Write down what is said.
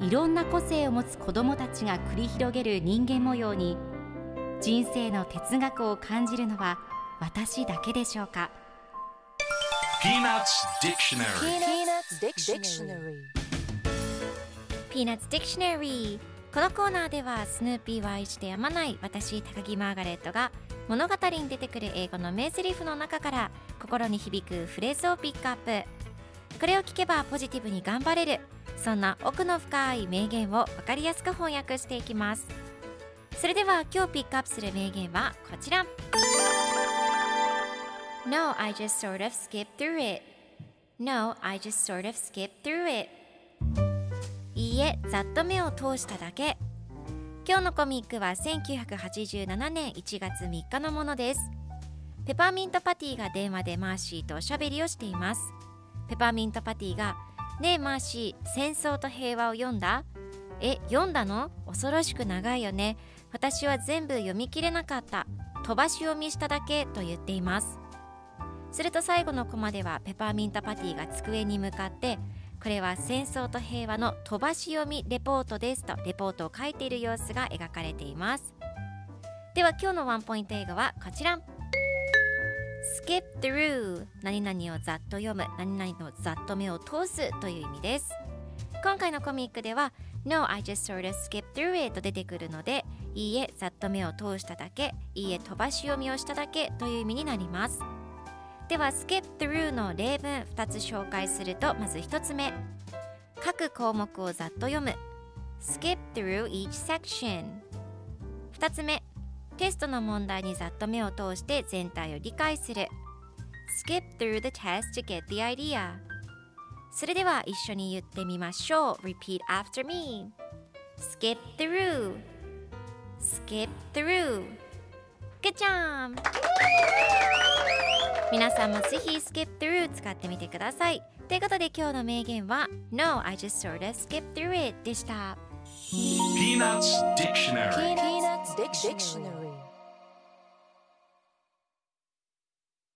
いろんな個性を持つ子どもたちが繰り広げる人間模様に人生の哲学を感じるのは私だけでしょうか？Peanuts Dictionary. Peanuts Dictionary. Peanuts Dictionary.このコーナーではスヌーピーを愛してやまない私高木マーガレットが物語に出てくる英語の名台詞の中から心に響くフレーズをピックアップこれを聞けばポジティブに頑張れる。そんな奥の深い名言を分かりやすく翻訳していきます。それでは今日ピックアップする名言はこちら。No, I just sort of skipped through it. No, I just sort of skipped through it. いいえ、ざっと目を通しただけ。今日のコミックは1987年1月3日のものです。ペパーミントパティが電話でマーシーとおしゃべりをしています。ペパーミントパティが「ねえマーシー戦争と平和を読んだ?」「え読んだの？恐ろしく長いよね。私は全部読み切れなかった。飛ばし読みしただけ」と言っています。すると最後のコマではペパーミントパティが机に向かってこれは戦争と平和の飛ばし読みレポートですとレポートを書いている様子が描かれています。では今日のワンポイント英語はこちら。Skip through 何々をざっと読む何々のざっと目を通すという意味です。今回のコミックでは No, I just sort of skip through it と出てくるのでいいえ、ざっと目を通しただけいいえ、飛ばし読みをしただけという意味になります。では skip through の例文2つ紹介するとまず1つ目。各項目をざっと読む。skip through each section 2つ目。テストの問題にざっと目を通して全体を理解する skip through the test to get the idea それでは一緒に言ってみましょう repeat after me skip through skip through good job 皆さんもぜひ skip through 使ってみてくださいということで今日の名言は No, I just sort of skipped through it でした Peanuts Dictionary Peanuts Dictionary.